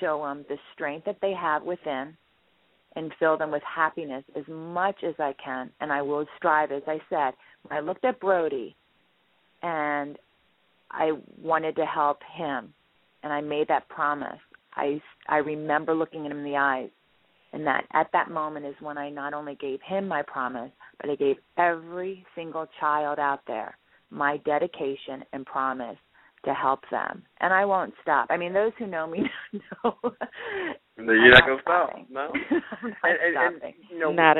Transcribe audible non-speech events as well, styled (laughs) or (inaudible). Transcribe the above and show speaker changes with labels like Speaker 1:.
Speaker 1: show them the strength that they have within and fill them with happiness as much as I can. And I will strive, as I said, when I looked at Brody and I wanted to help him and I made that promise. I I remember looking at him in the eyes and that at that moment is when I not only gave him my promise, but I gave every single child out there my dedication and promise to help them. And I won't stop. I mean, those who know me (laughs) know.
Speaker 2: No, you're not,
Speaker 1: not
Speaker 2: gonna stop. No. (laughs)
Speaker 1: I'm not
Speaker 2: and, and,
Speaker 1: stopping.
Speaker 2: and, you know,
Speaker 3: Not at